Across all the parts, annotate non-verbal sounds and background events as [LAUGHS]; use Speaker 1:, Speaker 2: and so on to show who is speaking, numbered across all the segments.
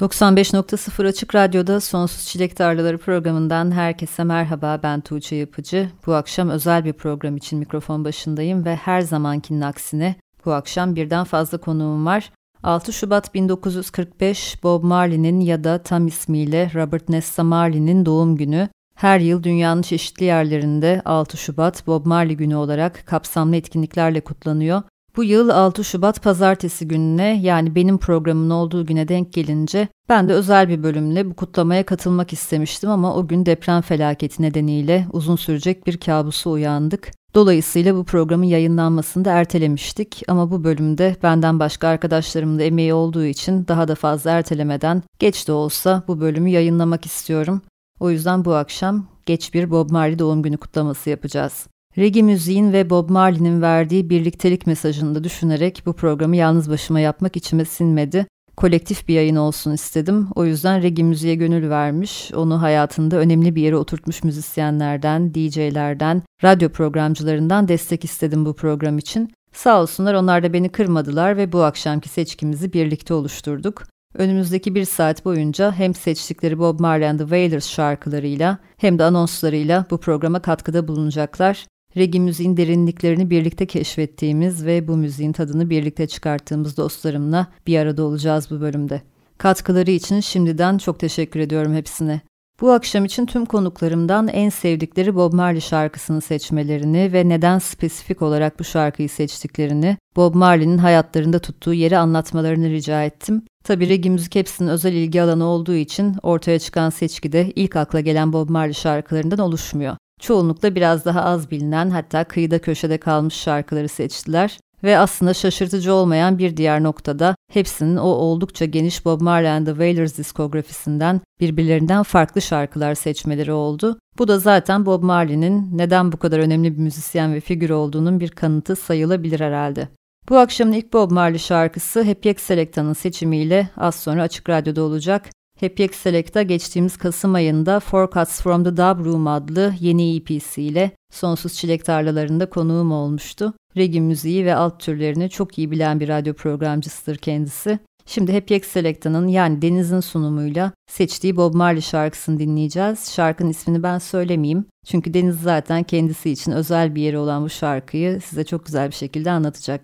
Speaker 1: 95.0 Açık Radyo'da Sonsuz Çilek Tarlaları programından herkese merhaba ben Tuğçe Yapıcı. Bu akşam özel bir program için mikrofon başındayım ve her zamankinin aksine bu akşam birden fazla konuğum var. 6 Şubat 1945 Bob Marley'nin ya da tam ismiyle Robert Nesta Marley'nin doğum günü. Her yıl dünyanın çeşitli yerlerinde 6 Şubat Bob Marley günü olarak kapsamlı etkinliklerle kutlanıyor bu yıl 6 Şubat pazartesi gününe yani benim programın olduğu güne denk gelince ben de özel bir bölümle bu kutlamaya katılmak istemiştim ama o gün deprem felaketi nedeniyle uzun sürecek bir kabusu uyandık. Dolayısıyla bu programın yayınlanmasını da ertelemiştik ama bu bölümde benden başka arkadaşlarımın da emeği olduğu için daha da fazla ertelemeden geç de olsa bu bölümü yayınlamak istiyorum. O yüzden bu akşam geç bir Bob Marley doğum günü kutlaması yapacağız. Reggae müziğin ve Bob Marley'nin verdiği birliktelik mesajını da düşünerek bu programı yalnız başıma yapmak içime sinmedi. Kolektif bir yayın olsun istedim. O yüzden reggae müziğe gönül vermiş, onu hayatında önemli bir yere oturtmuş müzisyenlerden, DJ'lerden, radyo programcılarından destek istedim bu program için. Sağ olsunlar onlar da beni kırmadılar ve bu akşamki seçkimizi birlikte oluşturduk. Önümüzdeki bir saat boyunca hem seçtikleri Bob Marley and the Wailers şarkılarıyla hem de anonslarıyla bu programa katkıda bulunacaklar. Regi müziğin derinliklerini birlikte keşfettiğimiz ve bu müziğin tadını birlikte çıkarttığımız dostlarımla bir arada olacağız bu bölümde. Katkıları için şimdiden çok teşekkür ediyorum hepsine. Bu akşam için tüm konuklarımdan en sevdikleri Bob Marley şarkısını seçmelerini ve neden spesifik olarak bu şarkıyı seçtiklerini, Bob Marley'nin hayatlarında tuttuğu yeri anlatmalarını rica ettim. Tabi regi müzik hepsinin özel ilgi alanı olduğu için ortaya çıkan seçki de ilk akla gelen Bob Marley şarkılarından oluşmuyor. Çoğunlukla biraz daha az bilinen hatta kıyıda köşede kalmış şarkıları seçtiler ve aslında şaşırtıcı olmayan bir diğer noktada hepsinin o oldukça geniş Bob Marley and the Wailers diskografisinden birbirlerinden farklı şarkılar seçmeleri oldu. Bu da zaten Bob Marley'nin neden bu kadar önemli bir müzisyen ve figür olduğunun bir kanıtı sayılabilir herhalde. Bu akşamın ilk Bob Marley şarkısı Happy X Selecta'nın seçimiyle az sonra Açık Radyo'da olacak. Happy Select'a geçtiğimiz Kasım ayında Forecasts from the Dub Room adlı yeni EP'siyle Sonsuz Çilek Tarlalarında konuğum olmuştu. Reggae müziği ve alt türlerini çok iyi bilen bir radyo programcısıdır kendisi. Şimdi Happy X Selecta'nın yani Deniz'in sunumuyla seçtiği Bob Marley şarkısını dinleyeceğiz. Şarkının ismini ben söylemeyeyim. Çünkü Deniz zaten kendisi için özel bir yeri olan bu şarkıyı size çok güzel bir şekilde anlatacak.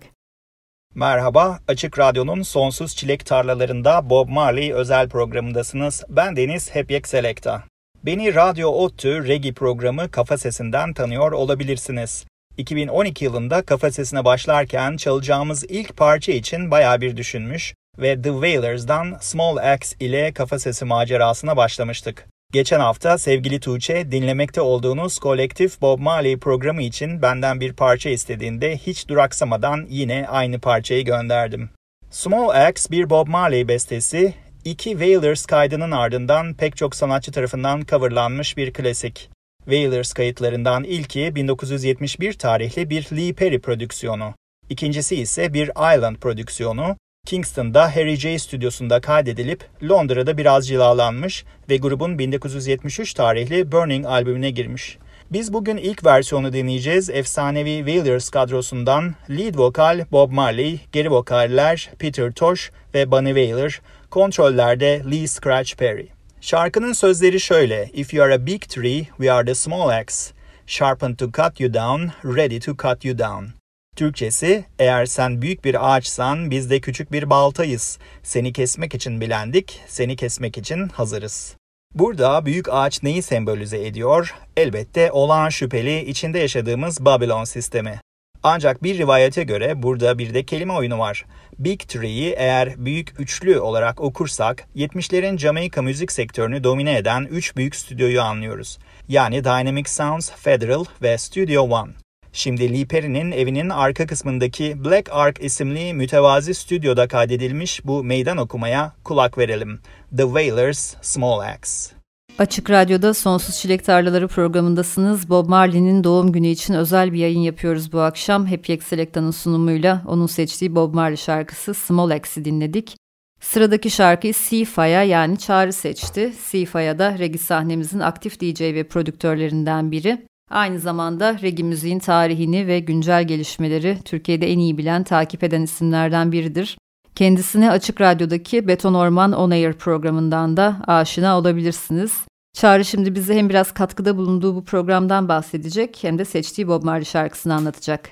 Speaker 2: Merhaba, Açık Radyo'nun Sonsuz Çilek Tarlalarında Bob Marley özel programındasınız. Ben Deniz Hepyek Selekta. Beni Radyo ODTÜ Regi programı Kafa Sesi'nden tanıyor olabilirsiniz. 2012 yılında Kafa Sesi'ne başlarken çalacağımız ilk parça için baya bir düşünmüş ve The Wailers'dan Small Axe ile Kafa Sesi macerasına başlamıştık. Geçen hafta sevgili Tuğçe dinlemekte olduğunuz kolektif Bob Marley programı için benden bir parça istediğinde hiç duraksamadan yine aynı parçayı gönderdim. Small Axe bir Bob Marley bestesi, iki Wailers kaydının ardından pek çok sanatçı tarafından coverlanmış bir klasik. Wailers kayıtlarından ilki 1971 tarihli bir Lee Perry prodüksiyonu. İkincisi ise bir Island prodüksiyonu Kingston'da Harry J stüdyosunda kaydedilip Londra'da biraz cilalanmış ve grubun 1973 tarihli Burning albümüne girmiş. Biz bugün ilk versiyonu dinleyeceğiz. Efsanevi Wailers kadrosundan lead vokal Bob Marley, geri vokaller Peter Tosh ve Bunny Wailer, kontrollerde Lee Scratch Perry. Şarkının sözleri şöyle. If you are a big tree, we are the small axe. Sharpened to cut you down, ready to cut you down. Türkçesi, eğer sen büyük bir ağaçsan biz de küçük bir baltayız. Seni kesmek için bilendik, seni kesmek için hazırız. Burada büyük ağaç neyi sembolize ediyor? Elbette olağan şüpheli içinde yaşadığımız Babylon sistemi. Ancak bir rivayete göre burada bir de kelime oyunu var. Big Three'yi eğer büyük üçlü olarak okursak 70'lerin Jamaika müzik sektörünü domine eden 3 büyük stüdyoyu anlıyoruz. Yani Dynamic Sounds, Federal ve Studio One. Şimdi Lee Perry'nin evinin arka kısmındaki Black Ark isimli mütevazi stüdyoda kaydedilmiş bu meydan okumaya kulak verelim. The Wailers Small Axe.
Speaker 1: Açık Radyo'da Sonsuz Çilek Tarlaları programındasınız. Bob Marley'nin doğum günü için özel bir yayın yapıyoruz bu akşam. Happy X Selecta'nın sunumuyla onun seçtiği Bob Marley şarkısı Small Axe'i dinledik. Sıradaki şarkıyı Sifa'ya yani Çağrı seçti. Sifa'ya da regi sahnemizin aktif DJ ve prodüktörlerinden biri. Aynı zamanda regi müziğin tarihini ve güncel gelişmeleri Türkiye'de en iyi bilen, takip eden isimlerden biridir. Kendisine Açık Radyo'daki Beton Orman On Air programından da aşina olabilirsiniz. Çağrı şimdi bize hem biraz katkıda bulunduğu bu programdan bahsedecek hem de seçtiği Bob Marley şarkısını anlatacak.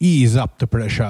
Speaker 3: Ease up the pressure.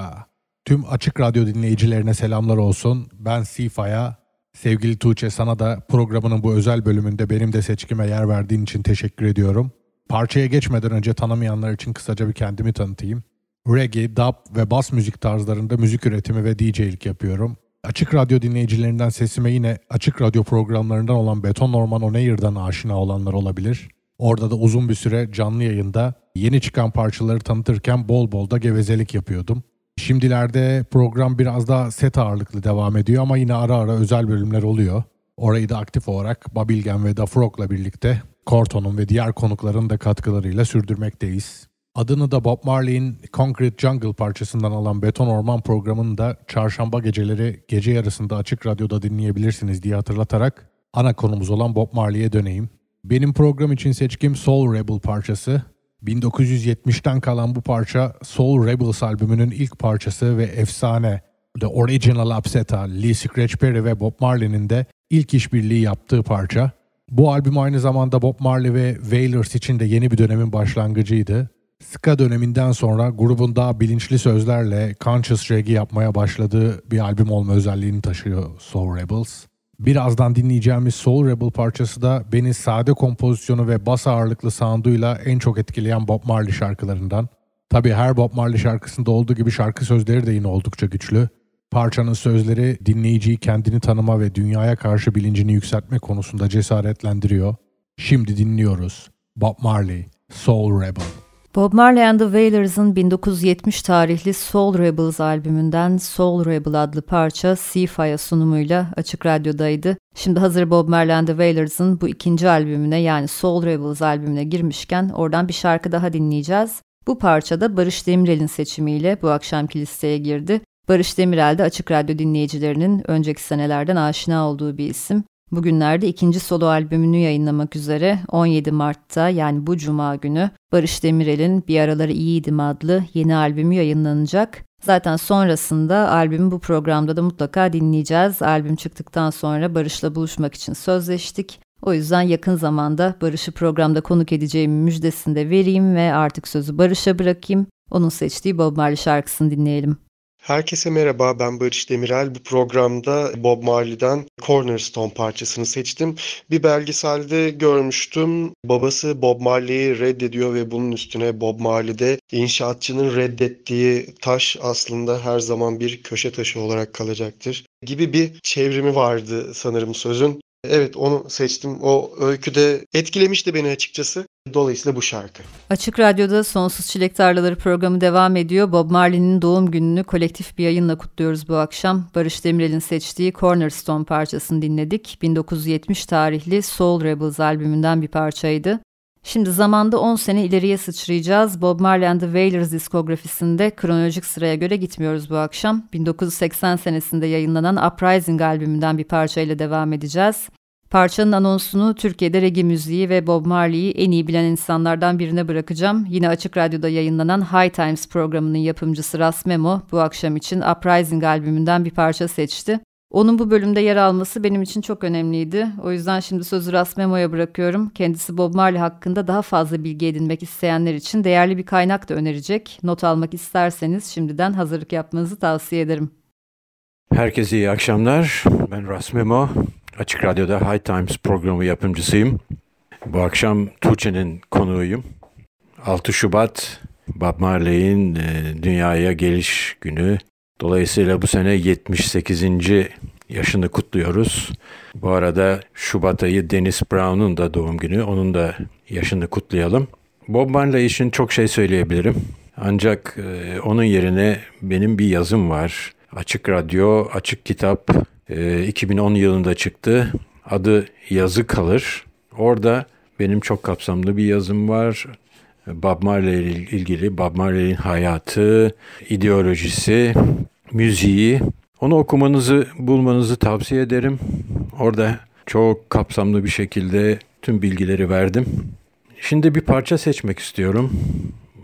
Speaker 3: Tüm Açık Radyo dinleyicilerine selamlar olsun. Ben Sifa'ya, sevgili Tuğçe sana da programının bu özel bölümünde benim de seçkime yer verdiğin için teşekkür ediyorum. Parçaya geçmeden önce tanımayanlar için kısaca bir kendimi tanıtayım. Reggae, dub ve bas müzik tarzlarında müzik üretimi ve DJ'lik yapıyorum. Açık Radyo dinleyicilerinden sesime yine Açık Radyo programlarından olan Beton Orman On Air'dan aşina olanlar olabilir. Orada da uzun bir süre canlı yayında yeni çıkan parçaları tanıtırken bol bol da gevezelik yapıyordum. Şimdilerde program biraz daha set ağırlıklı devam ediyor ama yine ara ara özel bölümler oluyor. Orayı da aktif olarak Babilgen ve Da Frog'la birlikte Korto'nun ve diğer konukların da katkılarıyla sürdürmekteyiz. Adını da Bob Marley'in Concrete Jungle parçasından alan Beton Orman programını da çarşamba geceleri gece yarısında açık radyoda dinleyebilirsiniz diye hatırlatarak ana konumuz olan Bob Marley'e döneyim. Benim program için seçkim Soul Rebel parçası. 1970'ten kalan bu parça Soul Rebels albümünün ilk parçası ve efsane The Original Upset'a Lee Scratch Perry ve Bob Marley'nin de ilk işbirliği yaptığı parça. Bu albüm aynı zamanda Bob Marley ve Wailers için de yeni bir dönemin başlangıcıydı. Ska döneminden sonra grubun daha bilinçli sözlerle conscious reggae yapmaya başladığı bir albüm olma özelliğini taşıyor Soul Rebels. Birazdan dinleyeceğimiz Soul Rebel parçası da beni sade kompozisyonu ve bas ağırlıklı sounduyla en çok etkileyen Bob Marley şarkılarından. Tabi her Bob Marley şarkısında olduğu gibi şarkı sözleri de yine oldukça güçlü. Parçanın sözleri dinleyiciyi kendini tanıma ve dünyaya karşı bilincini yükseltme konusunda cesaretlendiriyor. Şimdi dinliyoruz. Bob Marley, Soul Rebel.
Speaker 1: Bob Marley and the Wailers'ın 1970 tarihli Soul Rebels albümünden Soul Rebel adlı parça Sifa'ya sunumuyla Açık Radyo'daydı. Şimdi hazır Bob Marley and the Wailers'ın bu ikinci albümüne yani Soul Rebels albümüne girmişken oradan bir şarkı daha dinleyeceğiz. Bu parçada Barış Demirel'in seçimiyle bu akşamki listeye girdi. Barış Demirel de Açık Radyo dinleyicilerinin önceki senelerden aşina olduğu bir isim. Bugünlerde ikinci solo albümünü yayınlamak üzere 17 Mart'ta yani bu cuma günü Barış Demirel'in Bir Araları İyiydim adlı yeni albümü yayınlanacak. Zaten sonrasında albümü bu programda da mutlaka dinleyeceğiz. Albüm çıktıktan sonra Barış'la buluşmak için sözleştik. O yüzden yakın zamanda Barış'ı programda konuk edeceğimi müjdesini de vereyim ve artık sözü Barış'a bırakayım. Onun seçtiği Bob Marley şarkısını dinleyelim.
Speaker 4: Herkese merhaba, ben Barış Demirel. Bu programda Bob Marley'den Cornerstone parçasını seçtim. Bir belgeselde görmüştüm. Babası Bob Marley'i reddediyor ve bunun üstüne Bob Marley'de inşaatçının reddettiği taş aslında her zaman bir köşe taşı olarak kalacaktır gibi bir çevrimi vardı sanırım sözün. Evet onu seçtim. O öyküde etkilemişti beni açıkçası. Dolayısıyla bu şarkı.
Speaker 1: Açık Radyo'da Sonsuz Çilek Tarlaları programı devam ediyor. Bob Marley'nin doğum gününü kolektif bir yayınla kutluyoruz bu akşam. Barış Demirel'in seçtiği Cornerstone parçasını dinledik. 1970 tarihli Soul Rebels albümünden bir parçaydı. Şimdi zamanda 10 sene ileriye sıçrayacağız. Bob Marley and the Wailers diskografisinde kronolojik sıraya göre gitmiyoruz bu akşam. 1980 senesinde yayınlanan Uprising albümünden bir parçayla devam edeceğiz. Parçanın anonsunu Türkiye'de reggae müziği ve Bob Marley'i en iyi bilen insanlardan birine bırakacağım. Yine Açık Radyo'da yayınlanan High Times programının yapımcısı Ras Memo bu akşam için Uprising albümünden bir parça seçti. Onun bu bölümde yer alması benim için çok önemliydi. O yüzden şimdi sözü Ras Memo'ya bırakıyorum. Kendisi Bob Marley hakkında daha fazla bilgi edinmek isteyenler için değerli bir kaynak da önerecek. Not almak isterseniz şimdiden hazırlık yapmanızı tavsiye ederim.
Speaker 5: Herkese iyi akşamlar. Ben Ras Memo. Açık Radyo'da High Times programı yapımcısıyım. Bu akşam Tuğçe'nin konuğuyum. 6 Şubat Bob Marley'in e, dünyaya geliş günü. Dolayısıyla bu sene 78. yaşını kutluyoruz. Bu arada Şubat ayı Dennis Brown'un da doğum günü. Onun da yaşını kutlayalım. Bob Marley için çok şey söyleyebilirim. Ancak e, onun yerine benim bir yazım var. Açık Radyo, Açık Kitap e, 2010 yılında çıktı. Adı Yazı Kalır. Orada benim çok kapsamlı bir yazım var. Bob Marley ile ilgili Bob Marley'in hayatı, ideolojisi, müziği. Onu okumanızı, bulmanızı tavsiye ederim. Orada çok kapsamlı bir şekilde tüm bilgileri verdim. Şimdi bir parça seçmek istiyorum.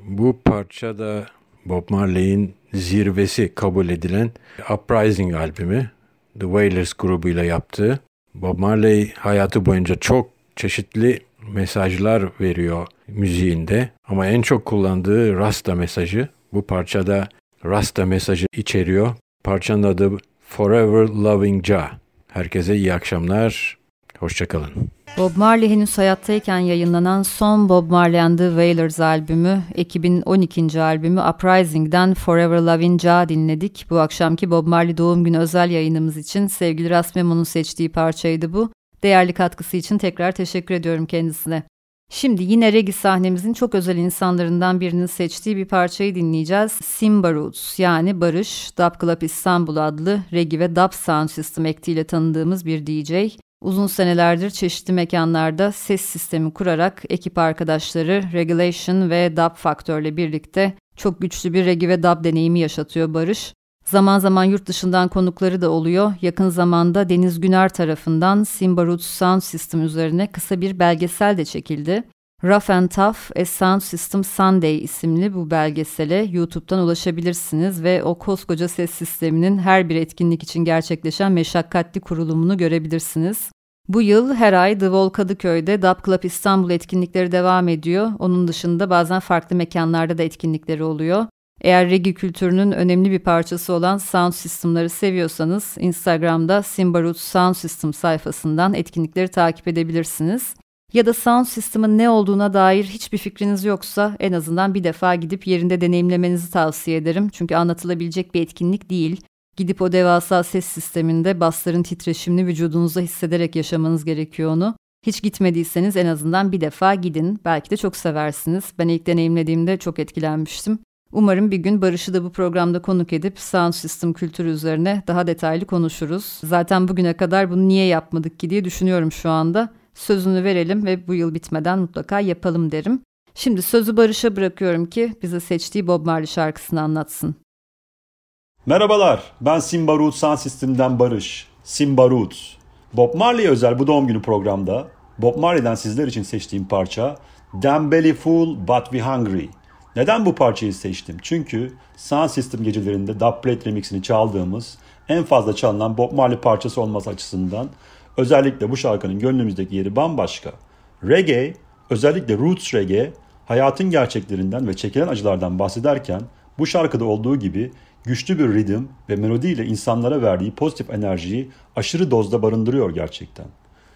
Speaker 5: Bu parça da Bob Marley'in zirvesi kabul edilen Uprising albümü. The Wailers grubuyla yaptığı. Bob Marley hayatı boyunca çok çeşitli mesajlar veriyor müziğinde ama en çok kullandığı Rasta mesajı. Bu parçada Rasta mesajı içeriyor. Parçanın adı Forever Loving Jah. Herkese iyi akşamlar. Hoşçakalın.
Speaker 1: Bob Marley henüz hayattayken yayınlanan son Bob Marley and the Wailers albümü, ekibin 12. albümü Uprising'den Forever Loving Ja dinledik. Bu akşamki Bob Marley doğum günü özel yayınımız için sevgili Rasmemo'nun seçtiği parçaydı bu. Değerli katkısı için tekrar teşekkür ediyorum kendisine. Şimdi yine regi sahnemizin çok özel insanlarından birinin seçtiği bir parçayı dinleyeceğiz. Simba Roots yani Barış, Dub Club İstanbul adlı regi ve dub sound system ektiyle tanıdığımız bir DJ. Uzun senelerdir çeşitli mekanlarda ses sistemi kurarak ekip arkadaşları Regulation ve Dub Faktörle birlikte çok güçlü bir regi ve dub deneyimi yaşatıyor Barış. Zaman zaman yurt dışından konukları da oluyor. Yakın zamanda Deniz Güner tarafından Simba Roots Sound System üzerine kısa bir belgesel de çekildi. Rough and Tough A Sound System Sunday isimli bu belgesele YouTube'dan ulaşabilirsiniz ve o koskoca ses sisteminin her bir etkinlik için gerçekleşen meşakkatli kurulumunu görebilirsiniz. Bu yıl her ay The Wall Kadıköy'de Dub Club İstanbul etkinlikleri devam ediyor. Onun dışında bazen farklı mekanlarda da etkinlikleri oluyor. Eğer reggae kültürünün önemli bir parçası olan sound system'ları seviyorsanız Instagram'da Simba Roots Sound System sayfasından etkinlikleri takip edebilirsiniz. Ya da sound system'ın ne olduğuna dair hiçbir fikriniz yoksa en azından bir defa gidip yerinde deneyimlemenizi tavsiye ederim. Çünkü anlatılabilecek bir etkinlik değil. Gidip o devasa ses sisteminde basların titreşimini vücudunuza hissederek yaşamanız gerekiyor onu. Hiç gitmediyseniz en azından bir defa gidin. Belki de çok seversiniz. Ben ilk deneyimlediğimde çok etkilenmiştim. Umarım bir gün Barış'ı da bu programda konuk edip sound system kültürü üzerine daha detaylı konuşuruz. Zaten bugüne kadar bunu niye yapmadık ki diye düşünüyorum şu anda. Sözünü verelim ve bu yıl bitmeden mutlaka yapalım derim. Şimdi sözü Barış'a bırakıyorum ki bize seçtiği Bob Marley şarkısını anlatsın.
Speaker 6: Merhabalar, ben Simba Roots Sound System'den Barış. Simba Roots. Bob Marley'e özel bu doğum günü programda Bob Marley'den sizler için seçtiğim parça Damn Belly Full But We Hungry. Neden bu parçayı seçtim? Çünkü Sound System gecelerinde Dub remixini çaldığımız en fazla çalınan Bob Marley parçası olması açısından özellikle bu şarkının gönlümüzdeki yeri bambaşka. Reggae, özellikle roots reggae, hayatın gerçeklerinden ve çekilen acılardan bahsederken bu şarkıda olduğu gibi güçlü bir ritim ve melodiyle insanlara verdiği pozitif enerjiyi aşırı dozda barındırıyor gerçekten.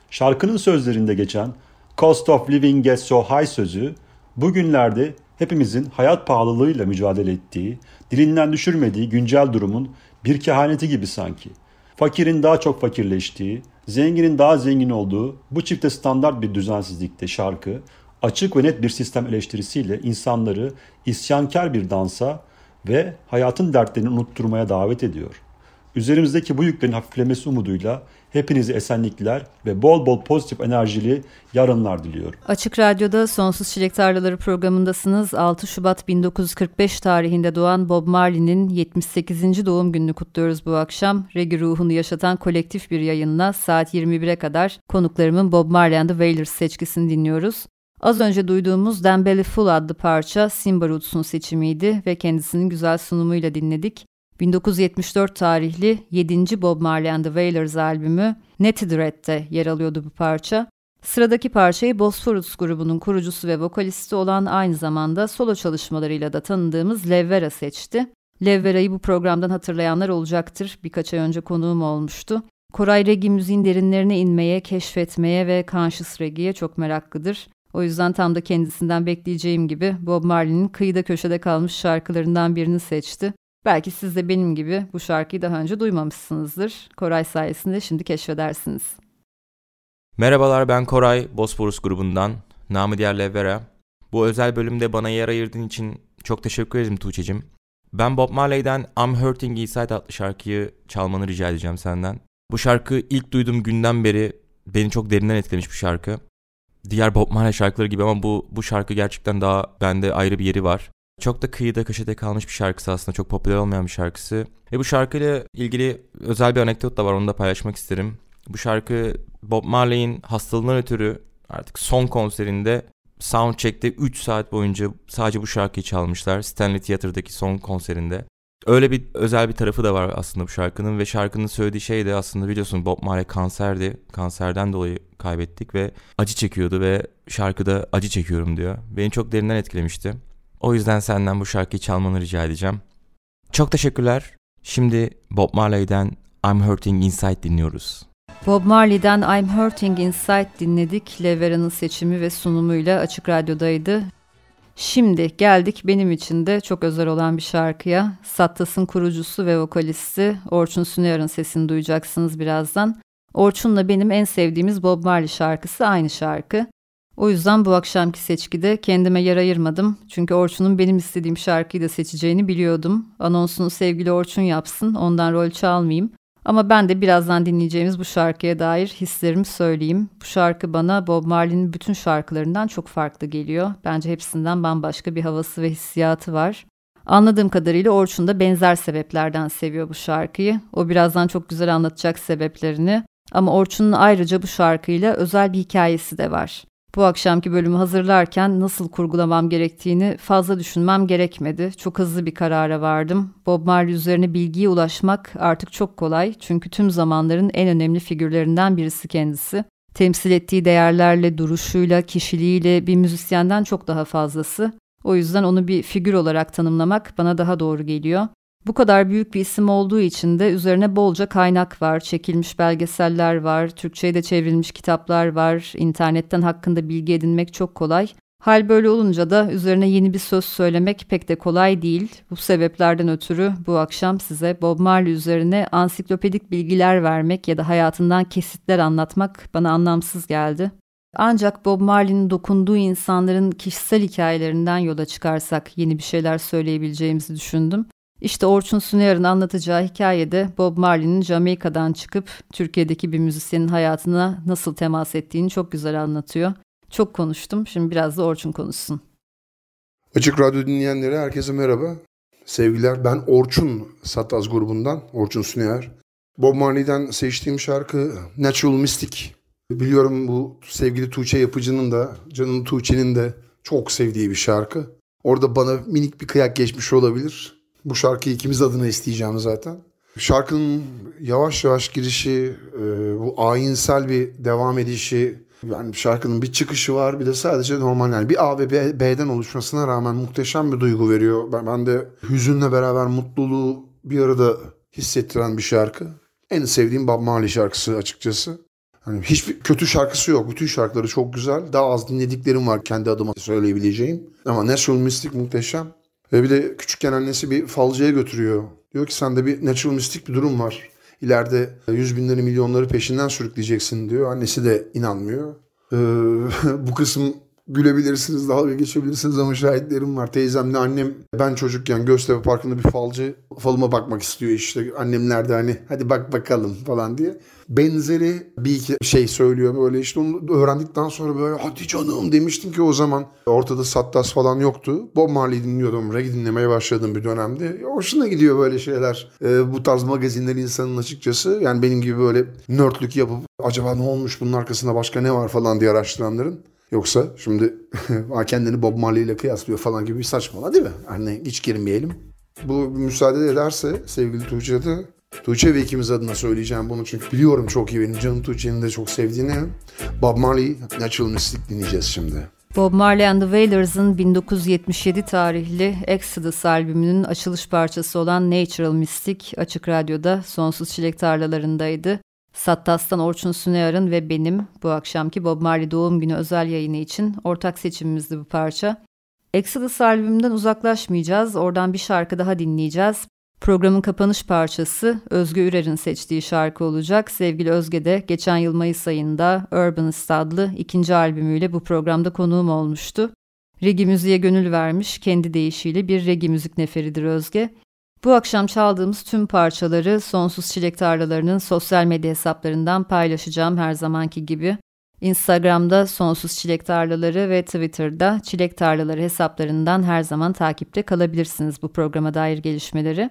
Speaker 6: Şarkının sözlerinde geçen Cost of Living Gets So High sözü bugünlerde hepimizin hayat pahalılığıyla mücadele ettiği, dilinden düşürmediği güncel durumun bir kehaneti gibi sanki. Fakirin daha çok fakirleştiği, zenginin daha zengin olduğu bu çifte standart bir düzensizlikte şarkı, açık ve net bir sistem eleştirisiyle insanları isyankar bir dansa ve hayatın dertlerini unutturmaya davet ediyor. Üzerimizdeki bu yüklerin hafiflemesi umuduyla hepinizi esenlikler ve bol bol pozitif enerjili yarınlar diliyorum.
Speaker 1: Açık Radyo'da Sonsuz Çilek Tarlaları programındasınız. 6 Şubat 1945 tarihinde doğan Bob Marley'nin 78. doğum gününü kutluyoruz bu akşam. Reggae ruhunu yaşatan kolektif bir yayınla saat 21'e kadar konuklarımın Bob Marley and the Wailers seçkisini dinliyoruz. Az önce duyduğumuz Dembele Full adlı parça Simba Roots'un seçimiydi ve kendisinin güzel sunumuyla dinledik. 1974 tarihli 7. Bob Marley and the Wailers albümü Netted Red'de yer alıyordu bu parça. Sıradaki parçayı Bosphorus grubunun kurucusu ve vokalisti olan aynı zamanda solo çalışmalarıyla da tanıdığımız Levvera seçti. Levvera'yı bu programdan hatırlayanlar olacaktır. Birkaç ay önce konuğum olmuştu. Koray Regi müziğin derinlerine inmeye, keşfetmeye ve conscious reggae'ye çok meraklıdır. O yüzden tam da kendisinden bekleyeceğim gibi Bob Marley'nin kıyıda köşede kalmış şarkılarından birini seçti. Belki siz de benim gibi bu şarkıyı daha önce duymamışsınızdır. Koray sayesinde şimdi keşfedersiniz.
Speaker 7: Merhabalar ben Koray, Bosporus grubundan. Namı diğer Levera. Bu özel bölümde bana yer ayırdığın için çok teşekkür ederim Tuğçe'cim. Ben Bob Marley'den I'm Hurting Inside adlı şarkıyı çalmanı rica edeceğim senden. Bu şarkı ilk duyduğum günden beri beni çok derinden etkilemiş bir şarkı. Diğer Bob Marley şarkıları gibi ama bu, bu şarkı gerçekten daha bende ayrı bir yeri var. Çok da kıyıda köşede kalmış bir şarkısı aslında. Çok popüler olmayan bir şarkısı. Ve bu şarkıyla ilgili özel bir anekdot da var. Onu da paylaşmak isterim. Bu şarkı Bob Marley'in hastalığından ötürü artık son konserinde Soundcheck'te 3 saat boyunca sadece bu şarkıyı çalmışlar. Stanley Theater'daki son konserinde. Öyle bir özel bir tarafı da var aslında bu şarkının ve şarkının söylediği şey de aslında biliyorsun Bob Marley kanserdi. Kanserden dolayı kaybettik ve acı çekiyordu ve şarkıda acı çekiyorum diyor. Beni çok derinden etkilemişti. O yüzden senden bu şarkıyı çalmanı rica edeceğim. Çok teşekkürler. Şimdi Bob Marley'den I'm Hurting Inside dinliyoruz.
Speaker 1: Bob Marley'den I'm Hurting Inside dinledik. Levera'nın seçimi ve sunumuyla Açık Radyo'daydı. Şimdi geldik benim için de çok özel olan bir şarkıya. Sattas'ın kurucusu ve vokalisti Orçun Süneyar'ın sesini duyacaksınız birazdan. Orçun'la benim en sevdiğimiz Bob Marley şarkısı aynı şarkı. O yüzden bu akşamki seçkide kendime yer ayırmadım. Çünkü Orçun'un benim istediğim şarkıyı da seçeceğini biliyordum. Anonsunu sevgili Orçun yapsın, ondan rol çalmayayım. Ama ben de birazdan dinleyeceğimiz bu şarkıya dair hislerimi söyleyeyim. Bu şarkı bana Bob Marley'nin bütün şarkılarından çok farklı geliyor. Bence hepsinden bambaşka bir havası ve hissiyatı var. Anladığım kadarıyla Orçun da benzer sebeplerden seviyor bu şarkıyı. O birazdan çok güzel anlatacak sebeplerini. Ama Orçun'un ayrıca bu şarkıyla özel bir hikayesi de var. Bu akşamki bölümü hazırlarken nasıl kurgulamam gerektiğini fazla düşünmem gerekmedi. Çok hızlı bir karara vardım. Bob Marley üzerine bilgiye ulaşmak artık çok kolay. Çünkü tüm zamanların en önemli figürlerinden birisi kendisi. Temsil ettiği değerlerle, duruşuyla, kişiliğiyle bir müzisyenden çok daha fazlası. O yüzden onu bir figür olarak tanımlamak bana daha doğru geliyor. Bu kadar büyük bir isim olduğu için de üzerine bolca kaynak var, çekilmiş belgeseller var, Türkçe'ye de çevrilmiş kitaplar var, internetten hakkında bilgi edinmek çok kolay. Hal böyle olunca da üzerine yeni bir söz söylemek pek de kolay değil. Bu sebeplerden ötürü bu akşam size Bob Marley üzerine ansiklopedik bilgiler vermek ya da hayatından kesitler anlatmak bana anlamsız geldi. Ancak Bob Marley'nin dokunduğu insanların kişisel hikayelerinden yola çıkarsak yeni bir şeyler söyleyebileceğimizi düşündüm. İşte Orçun Süneyar'ın anlatacağı hikayede Bob Marley'nin Jamaika'dan çıkıp Türkiye'deki bir müzisyenin hayatına nasıl temas ettiğini çok güzel anlatıyor. Çok konuştum. Şimdi biraz da Orçun konuşsun.
Speaker 8: Açık Radyo dinleyenlere herkese merhaba. Sevgiler ben Orçun Sataz grubundan Orçun Süneyar. Bob Marley'den seçtiğim şarkı Natural Mystic. Biliyorum bu sevgili Tuğçe yapıcının da canım Tuğçe'nin de çok sevdiği bir şarkı. Orada bana minik bir kıyak geçmiş olabilir. Bu şarkıyı ikimiz adına isteyeceğim zaten. Şarkının yavaş yavaş girişi, e, bu ayinsel bir devam edişi, yani şarkının bir çıkışı var bir de sadece normal yani bir A ve B'den oluşmasına rağmen muhteşem bir duygu veriyor. Ben, ben de hüzünle beraber mutluluğu bir arada hissettiren bir şarkı. En sevdiğim Bob Marley şarkısı açıkçası. Hani hiçbir kötü şarkısı yok. Bütün şarkıları çok güzel. Daha az dinlediklerim var kendi adıma söyleyebileceğim. Ama Natural Mystic muhteşem. Ve bir de küçükken annesi bir falcıya götürüyor. Diyor ki sende bir natural mistik bir durum var. İleride yüz binleri milyonları peşinden sürükleyeceksin diyor. Annesi de inanmıyor. Ee, [LAUGHS] bu kısım gülebilirsiniz, dalga geçebilirsiniz ama şahitlerim var. Teyzemle annem ben çocukken Göztepe Parkı'nda bir falcı falıma bakmak istiyor işte. Annemler de hani hadi bak bakalım falan diye. Benzeri bir iki şey söylüyor böyle işte onu öğrendikten sonra böyle hadi canım demiştim ki o zaman ortada Sattas falan yoktu. Bob Marley dinliyordum, reggae dinlemeye başladım bir dönemde. Hoşuna gidiyor böyle şeyler. Ee, bu tarz magazinler insanın açıkçası yani benim gibi böyle nörtlük yapıp acaba ne olmuş bunun arkasında başka ne var falan diye araştıranların. Yoksa şimdi [LAUGHS] kendini Bob Marley ile kıyaslıyor falan gibi bir saçmala değil mi? Hani hiç girmeyelim. Bu müsaade ederse sevgili Tuğçe de Tuğçe ve ikimiz adına söyleyeceğim bunu çünkü biliyorum çok iyi benim canım Tuğçe'nin de çok sevdiğini. Bob Marley Natural Mystic dinleyeceğiz şimdi.
Speaker 1: Bob Marley and the Wailers'ın 1977 tarihli Exodus albümünün açılış parçası olan Natural Mystic Açık Radyo'da Sonsuz Çilek Tarlalarındaydı. Sattas'tan Orçun Süneyar'ın ve benim bu akşamki Bob Marley doğum günü özel yayını için ortak seçimimizdi bu parça. Exodus albümünden uzaklaşmayacağız. Oradan bir şarkı daha dinleyeceğiz. Programın kapanış parçası Özge Ürer'in seçtiği şarkı olacak. Sevgili Özge de geçen yıl Mayıs ayında Urbanist adlı ikinci albümüyle bu programda konuğum olmuştu. Regi müziğe gönül vermiş, kendi deyişiyle bir regi müzik neferidir Özge. Bu akşam çaldığımız tüm parçaları Sonsuz Çilek Tarlaları'nın sosyal medya hesaplarından paylaşacağım her zamanki gibi. Instagram'da Sonsuz Çilek Tarlaları ve Twitter'da Çilek Tarlaları hesaplarından her zaman takipte kalabilirsiniz bu programa dair gelişmeleri.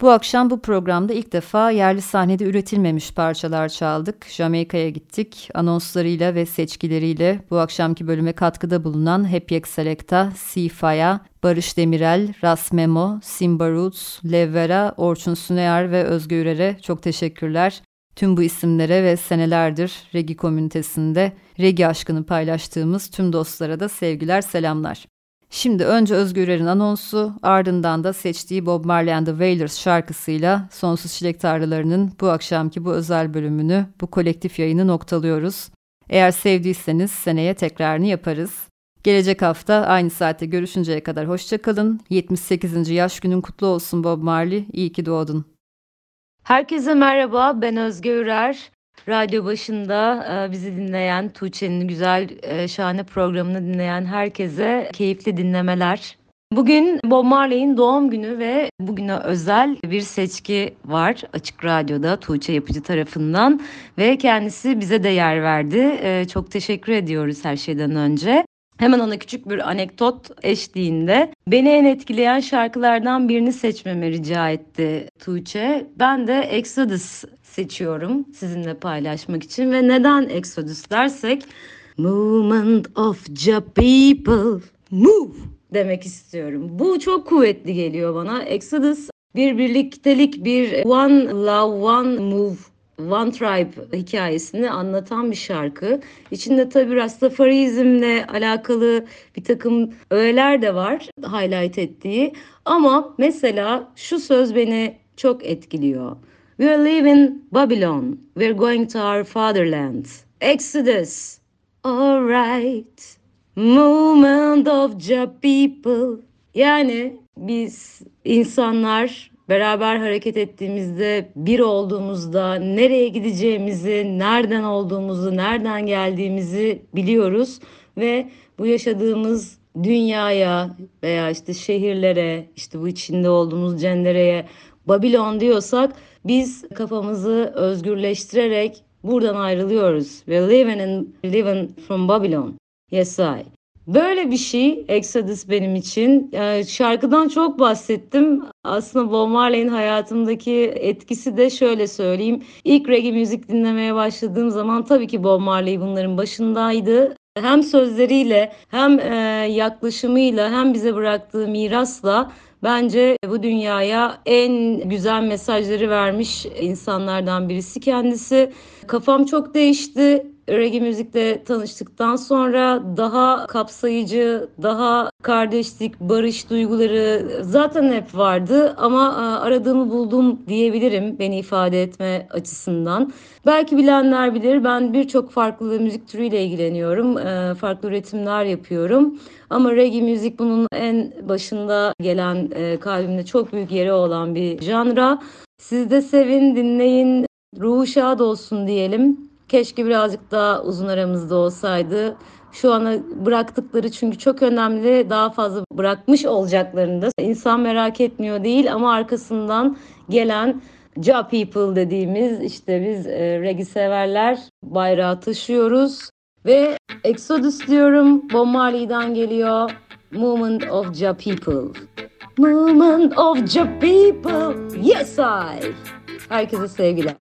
Speaker 1: Bu akşam bu programda ilk defa yerli sahnede üretilmemiş parçalar çaldık. Jamaika'ya gittik. Anonslarıyla ve seçkileriyle bu akşamki bölüme katkıda bulunan Hep Selecta, Sifa'ya, Barış Demirel, Ras Memo, Simba Roots, Levvera, Orçun Süneyar ve Özgür Ürer'e çok teşekkürler. Tüm bu isimlere ve senelerdir Regi komünitesinde Regi aşkını paylaştığımız tüm dostlara da sevgiler, selamlar. Şimdi önce Özgürer'in anonsu ardından da seçtiği Bob Marley and the Wailers şarkısıyla Sonsuz Çilek Tarlaları'nın bu akşamki bu özel bölümünü bu kolektif yayını noktalıyoruz. Eğer sevdiyseniz seneye tekrarını yaparız. Gelecek hafta aynı saatte görüşünceye kadar hoşçakalın. 78. yaş günün kutlu olsun Bob Marley. İyi ki doğdun.
Speaker 9: Herkese merhaba ben Özge Ürer. Radyo başında e, bizi dinleyen, Tuğçe'nin güzel, e, şahane programını dinleyen herkese keyifli dinlemeler. Bugün Bob Marley'in doğum günü ve bugüne özel bir seçki var Açık Radyo'da Tuğçe Yapıcı tarafından ve kendisi bize de yer verdi. E, çok teşekkür ediyoruz her şeyden önce. Hemen ona küçük bir anekdot eşliğinde beni en etkileyen şarkılardan birini seçmemi rica etti Tuğçe. Ben de Exodus seçiyorum sizinle paylaşmak için ve neden Exodus dersek Movement of the people move demek istiyorum. Bu çok kuvvetli geliyor bana. Exodus bir birliktelik, bir one love, one move One Tribe hikayesini anlatan bir şarkı. İçinde tabi Rastafarizmle alakalı bir takım öğeler de var highlight ettiği. Ama mesela şu söz beni çok etkiliyor. We are leaving Babylon. We're going to our fatherland. Exodus. Alright. Movement of the people. Yani biz insanlar beraber hareket ettiğimizde, bir olduğumuzda, nereye gideceğimizi, nereden olduğumuzu, nereden geldiğimizi biliyoruz ve bu yaşadığımız dünyaya veya işte şehirlere, işte bu içinde olduğumuz cendereye Babilon diyorsak biz kafamızı özgürleştirerek buradan ayrılıyoruz. We're living, in, living from Babylon. Yes I. Böyle bir şey Exodus benim için. Yani şarkıdan çok bahsettim. Aslında Bob Marley'in hayatımdaki etkisi de şöyle söyleyeyim. İlk reggae müzik dinlemeye başladığım zaman tabii ki Bob Marley bunların başındaydı. Hem sözleriyle hem e, yaklaşımıyla hem bize bıraktığı mirasla Bence bu dünyaya en güzel mesajları vermiş insanlardan birisi kendisi. Kafam çok değişti reggae müzikle tanıştıktan sonra daha kapsayıcı, daha kardeşlik, barış duyguları zaten hep vardı ama e, aradığımı buldum diyebilirim beni ifade etme açısından. Belki bilenler bilir ben birçok farklı müzik türüyle ilgileniyorum. E, farklı üretimler yapıyorum. Ama reggae müzik bunun en başında gelen e, kalbimde çok büyük yeri olan bir janra. Siz de sevin, dinleyin, ruhu şad olsun diyelim. Keşke birazcık daha uzun aramızda olsaydı. Şu ana bıraktıkları çünkü çok önemli. Daha fazla bırakmış olacaklarını da insan merak etmiyor değil ama arkasından gelen Ja People dediğimiz işte biz e, regi severler bayrağı taşıyoruz. Ve Exodus diyorum Bob Marley'den geliyor. Movement of Ja People. Movement of Ja People. Yes I. Herkese sevgiler.